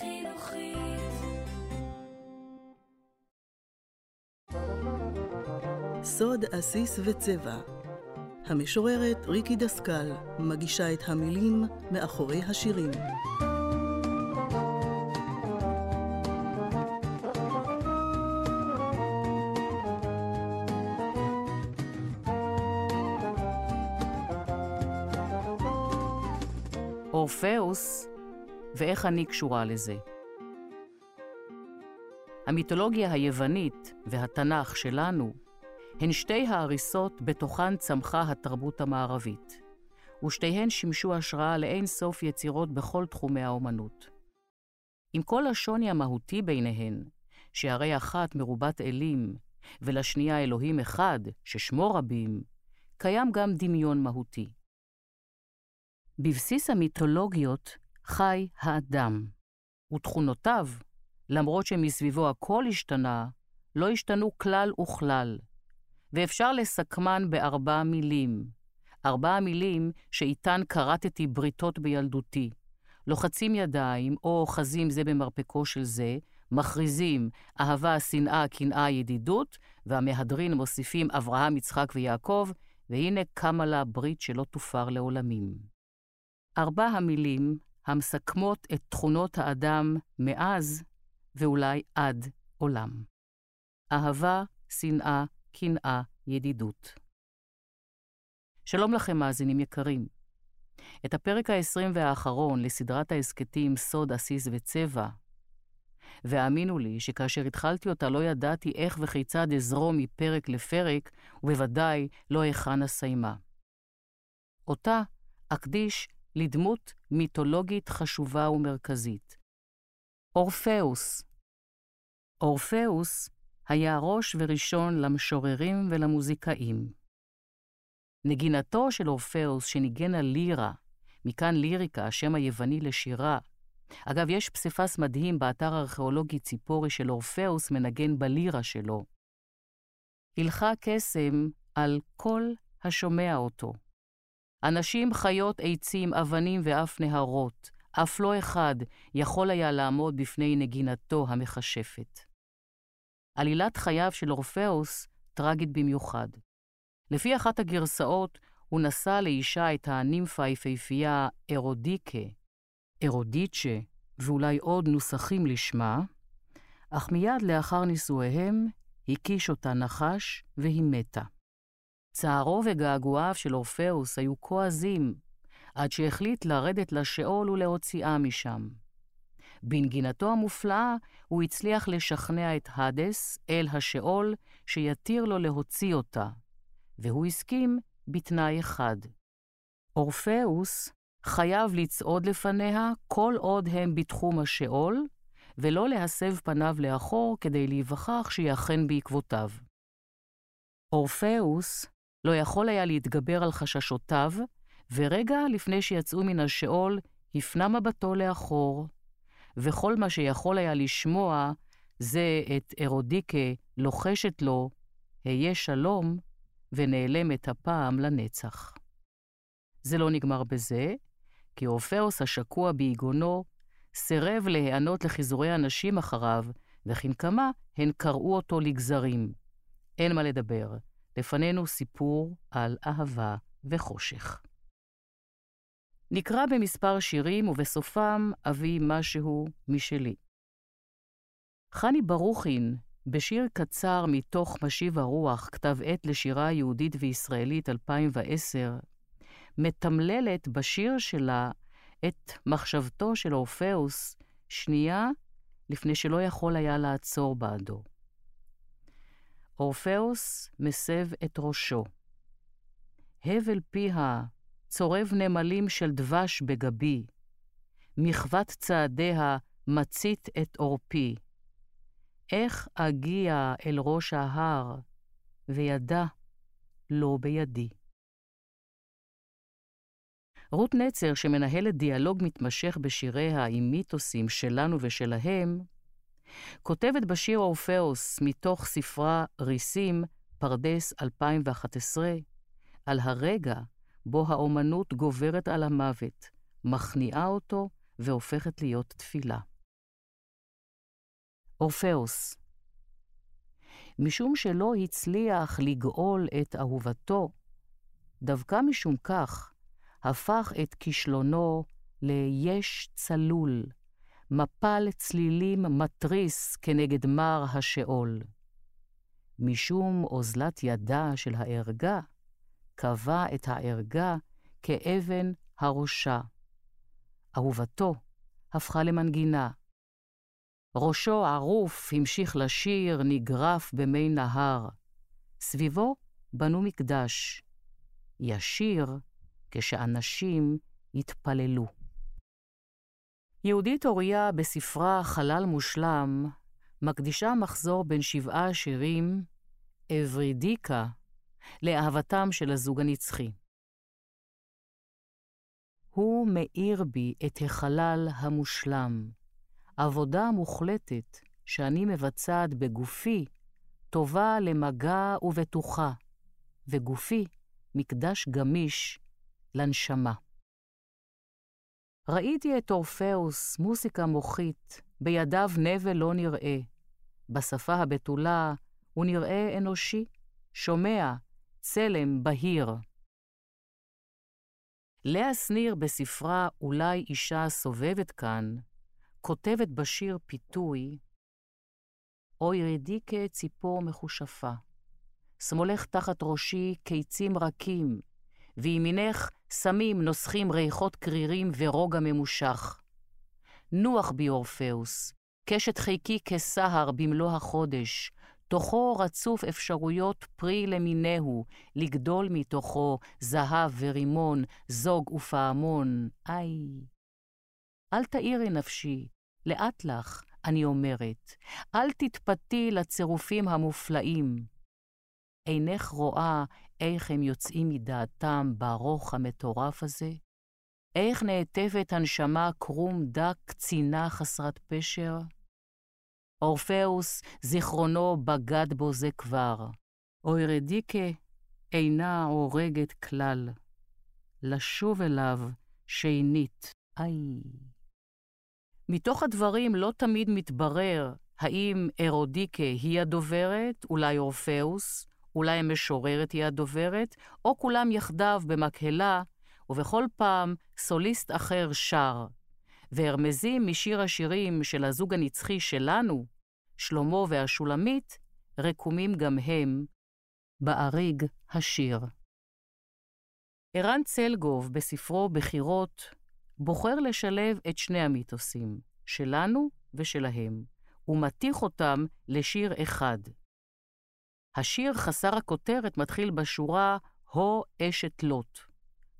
חינוכית. סוד עסיס וצבע המשוררת ריקי דסקל מגישה את המילים מאחורי השירים. אורפאוס, ואיך אני קשורה לזה. המיתולוגיה היוונית והתנ"ך שלנו הן שתי ההריסות בתוכן צמחה התרבות המערבית, ושתיהן שימשו השראה לאין סוף יצירות בכל תחומי האומנות. עם כל השוני המהותי ביניהן, שהרי אחת מרובת אלים, ולשנייה אלוהים אחד, ששמו רבים, קיים גם דמיון מהותי. בבסיס המיתולוגיות חי האדם, ותכונותיו, למרות שמסביבו הכל השתנה, לא השתנו כלל וכלל, ואפשר לסכמן בארבע מילים. ארבע מילים שאיתן כרתתי בריתות בילדותי. לוחצים ידיים או אוחזים זה במרפקו של זה, מכריזים אהבה, שנאה, קנאה, ידידות, והמהדרין מוסיפים אברהם, יצחק ויעקב, והנה קמה לה ברית שלא תופר לעולמים. ארבע המילים המסכמות את תכונות האדם מאז ואולי עד עולם. אהבה, שנאה, קנאה, ידידות. שלום לכם, מאזינים יקרים. את הפרק ה-20 והאחרון לסדרת ההסכתים סוד, עסיס וצבע, והאמינו לי שכאשר התחלתי אותה לא ידעתי איך וכיצד אזרום מפרק לפרק, ובוודאי לא היכן אסיימה. אותה אקדיש לדמות מיתולוגית חשובה ומרכזית. אורפאוס. אורפאוס היה ראש וראשון למשוררים ולמוזיקאים. נגינתו של אורפאוס, שניגן על לירה, מכאן ליריקה, השם היווני לשירה. אגב, יש פסיפס מדהים באתר הארכיאולוגי ציפורי של אורפאוס מנגן בלירה שלו. הלכה קסם על כל השומע אותו. אנשים, חיות, עצים, אבנים ואף נהרות, אף לא אחד יכול היה לעמוד בפני נגינתו המכשפת. עלילת חייו של אורפאוס טרגית במיוחד. לפי אחת הגרסאות, הוא נשא לאישה את הנימפה היפהפייה אירודיקה, אירודיצ'ה, ואולי עוד נוסחים לשמה, אך מיד לאחר נישואיהם הקיש אותה נחש והיא מתה. צערו וגעגועיו של אורפאוס היו כה עזים, עד שהחליט לרדת לשאול ולהוציאה משם. בנגינתו המופלאה הוא הצליח לשכנע את האדס, אל השאול, שיתיר לו להוציא אותה, והוא הסכים בתנאי אחד. אורפאוס חייב לצעוד לפניה כל עוד הם בתחום השאול, ולא להסב פניו לאחור כדי להיווכח שהיא אכן בעקבותיו. אורפאוס לא יכול היה להתגבר על חששותיו, ורגע לפני שיצאו מן השאול, הפנה מבטו לאחור, וכל מה שיכול היה לשמוע זה את אירודיקה לוחשת לו, היה שלום, ונעלמת הפעם לנצח. זה לא נגמר בזה, כי אורפאוס השקוע ביגונו סירב להיענות לחיזורי הנשים אחריו, וכנקמה הן קרעו אותו לגזרים. אין מה לדבר, לפנינו סיפור על אהבה וחושך. נקרא במספר שירים, ובסופם אביא משהו משלי. חני ברוכין, בשיר קצר מתוך משיב הרוח, כתב עת לשירה יהודית וישראלית 2010, מתמללת בשיר שלה את מחשבתו של אורפאוס שנייה לפני שלא יכול היה לעצור בעדו. אורפאוס מסב את ראשו. הבל פיה צורב נמלים של דבש בגבי, מחוות צעדיה מצית את עורפי. איך אגיע אל ראש ההר, וידע לא בידי. רות נצר, שמנהלת דיאלוג מתמשך בשיריה עם מיתוסים שלנו ושלהם, כותבת בשיר אורפאוס מתוך ספרה ריסים, פרדס 2011, על הרגע בו האומנות גוברת על המוות, מכניעה אותו והופכת להיות תפילה. אורפאוס. משום שלא הצליח לגאול את אהובתו, דווקא משום כך הפך את כישלונו ליש צלול, מפל צלילים מתריס כנגד מר השאול. משום אוזלת ידה של הערגה, קבע את הערגה כאבן הראשה. אהובתו הפכה למנגינה. ראשו ערוף המשיך לשיר, נגרף במי נהר. סביבו בנו מקדש. ישיר כשאנשים יתפללו. יהודית אוריה בספרה חלל מושלם מקדישה מחזור בין שבעה שירים, אברידיקה, לאהבתם של הזוג הנצחי. הוא מאיר בי את החלל המושלם, עבודה מוחלטת שאני מבצעת בגופי, טובה למגע ובטוחה, וגופי מקדש גמיש לנשמה. ראיתי את אורפאוס, מוסיקה מוחית, בידיו נבל לא נראה. בשפה הבתולה הוא נראה אנושי, שומע, צלם בהיר. לאה שניר בספרה "אולי אישה סובבת כאן", כותבת בשיר פיתוי, אוי רדיקה ציפור מחושפה, שמאלך תחת ראשי קיצים רכים, וימינך סמים נוסחים ריחות קרירים ורוגע ממושך. נוח בי אורפאוס, קשת חיקי כסהר במלוא החודש, תוכו רצוף אפשרויות פרי למיניהו, לגדול מתוכו זהב ורימון, זוג ופעמון, איי. אל תאירי נפשי, לאט לך, אני אומרת, אל תתפתי לצירופים המופלאים. אינך רואה איך הם יוצאים מדעתם ברוך המטורף הזה? איך נעטפת הנשמה קרום דק קצינה חסרת פשר? אורפאוס, זיכרונו בגד בו זה כבר. אוירדיקה אינה הורגת כלל. לשוב אליו שנית, איי. מתוך הדברים לא תמיד מתברר האם אירודיקה היא הדוברת, אולי אורפאוס, אולי המשוררת היא הדוברת, או כולם יחדיו במקהלה, ובכל פעם סוליסט אחר שר. והרמזים משיר השירים של הזוג הנצחי שלנו, שלמה והשולמית, רקומים גם הם באריג השיר. ערן צלגוב, בספרו בחירות, בוחר לשלב את שני המיתוסים, שלנו ושלהם, ומתיך אותם לשיר אחד. השיר חסר הכותרת מתחיל בשורה "הו אשת לוט".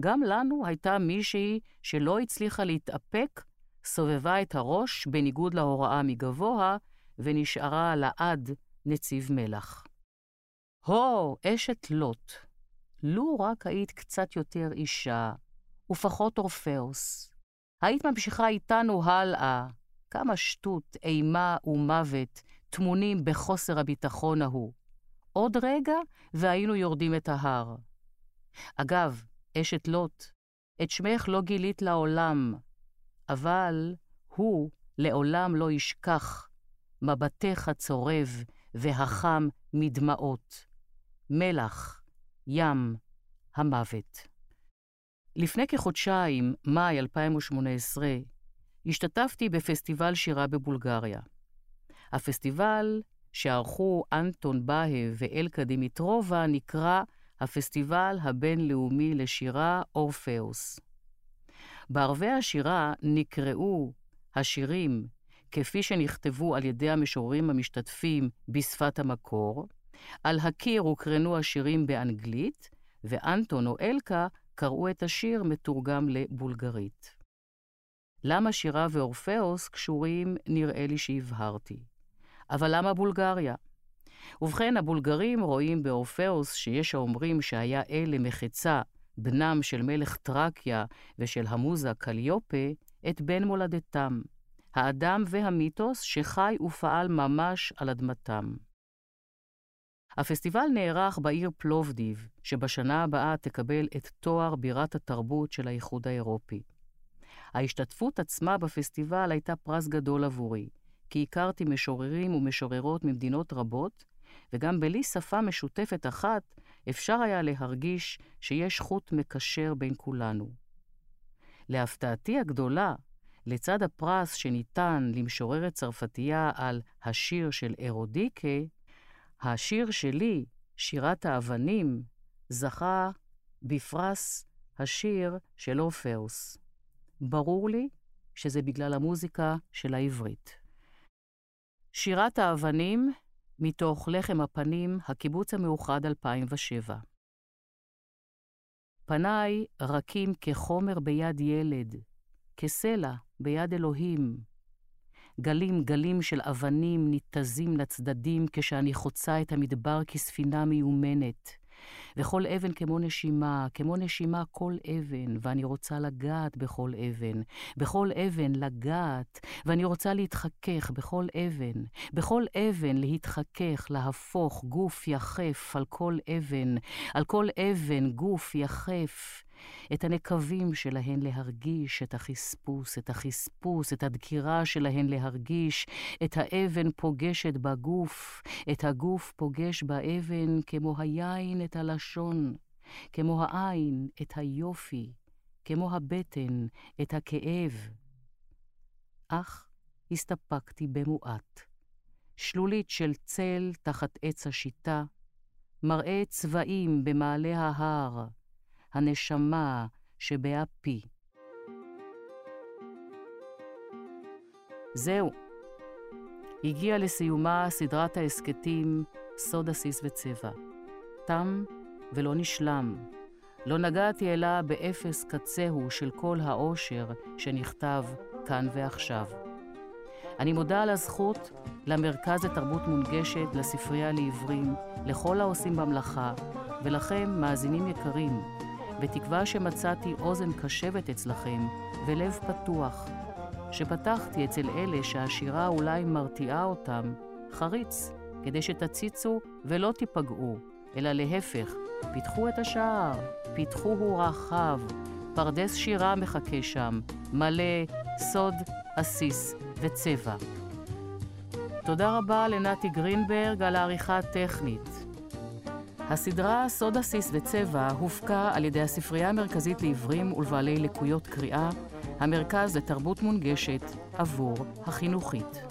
גם לנו הייתה מישהי שלא הצליחה להתאפק, סובבה את הראש בניגוד להוראה מגבוה, ונשארה לעד נציב מלח. הו, אשת לוט, לו רק היית קצת יותר אישה, ופחות אורפאוס. היית ממשיכה איתנו הלאה. כמה שטות, אימה ומוות טמונים בחוסר הביטחון ההוא. עוד רגע והיינו יורדים את ההר. אגב, אשת לוט, את שמך לא גילית לעולם, אבל הוא לעולם לא ישכח מבטך צורב והחם מדמעות, מלח, ים, המוות. לפני כחודשיים, מאי 2018, השתתפתי בפסטיבל שירה בבולגריה. הפסטיבל שערכו אנטון בהה ואלקה דימיטרובה נקרא הפסטיבל הבינלאומי לשירה אורפאוס. בערבי השירה נקראו השירים כפי שנכתבו על ידי המשוררים המשתתפים בשפת המקור, על הקיר הוקרנו השירים באנגלית, ואנטון או אלקה קראו את השיר מתורגם לבולגרית. למה שירה ואורפאוס קשורים, נראה לי שהבהרתי. אבל למה בולגריה? ובכן, הבולגרים רואים באורפאוס, שיש האומרים שהיה אל למחצה, בנם של מלך טרקיה ושל המוזה קליופה, את בן מולדתם, האדם והמיתוס שחי ופעל ממש על אדמתם. הפסטיבל נערך בעיר פלובדיב, שבשנה הבאה תקבל את תואר בירת התרבות של האיחוד האירופי. ההשתתפות עצמה בפסטיבל הייתה פרס גדול עבורי, כי הכרתי משוררים ומשוררות ממדינות רבות, וגם בלי שפה משותפת אחת, אפשר היה להרגיש שיש חוט מקשר בין כולנו. להפתעתי הגדולה, לצד הפרס שניתן למשוררת צרפתייה על השיר של אירודיקה, השיר שלי, שירת האבנים, זכה בפרס השיר של אורפאוס. ברור לי שזה בגלל המוזיקה של העברית. שירת האבנים, מתוך לחם הפנים, הקיבוץ המאוחד 2007. פניי רכים כחומר ביד ילד, כסלע ביד אלוהים. גלים גלים של אבנים ניתזים לצדדים כשאני חוצה את המדבר כספינה מיומנת. וכל אבן כמו נשימה, כמו נשימה כל אבן, ואני רוצה לגעת בכל אבן, בכל אבן לגעת, ואני רוצה להתחכך בכל אבן, בכל אבן להתחכך, להפוך גוף יחף על כל אבן, על כל אבן גוף יחף. את הנקבים שלהן להרגיש, את החספוס, את החספוס, את הדקירה שלהן להרגיש, את האבן פוגשת בגוף, את הגוף פוגש באבן, כמו היין את הלשון, כמו העין את היופי, כמו הבטן את הכאב. אך הסתפקתי במועט. שלולית של צל תחת עץ השיטה, מראה צבעים במעלה ההר, הנשמה שבאפי. זהו, הגיעה לסיומה סדרת ההסכתים סוד עסיס וצבע. תם ולא נשלם. לא נגעתי אלא באפס קצהו של כל העושר שנכתב כאן ועכשיו. אני מודה על הזכות למרכז לתרבות מונגשת, לספרייה לעיוורים, לכל העושים במלאכה, ולכם, מאזינים יקרים, בתקווה שמצאתי אוזן קשבת אצלכם ולב פתוח, שפתחתי אצל אלה שהשירה אולי מרתיעה אותם, חריץ, כדי שתציצו ולא תיפגעו, אלא להפך, פיתחו את השער, פיתחו הוא רחב, פרדס שירה מחכה שם, מלא סוד, עסיס וצבע. תודה רבה לנתי גרינברג על העריכה הטכנית. הסדרה סוד עסיס וצבע הופקה על ידי הספרייה המרכזית לעיוורים ולבעלי לקויות קריאה, המרכז לתרבות מונגשת עבור החינוכית.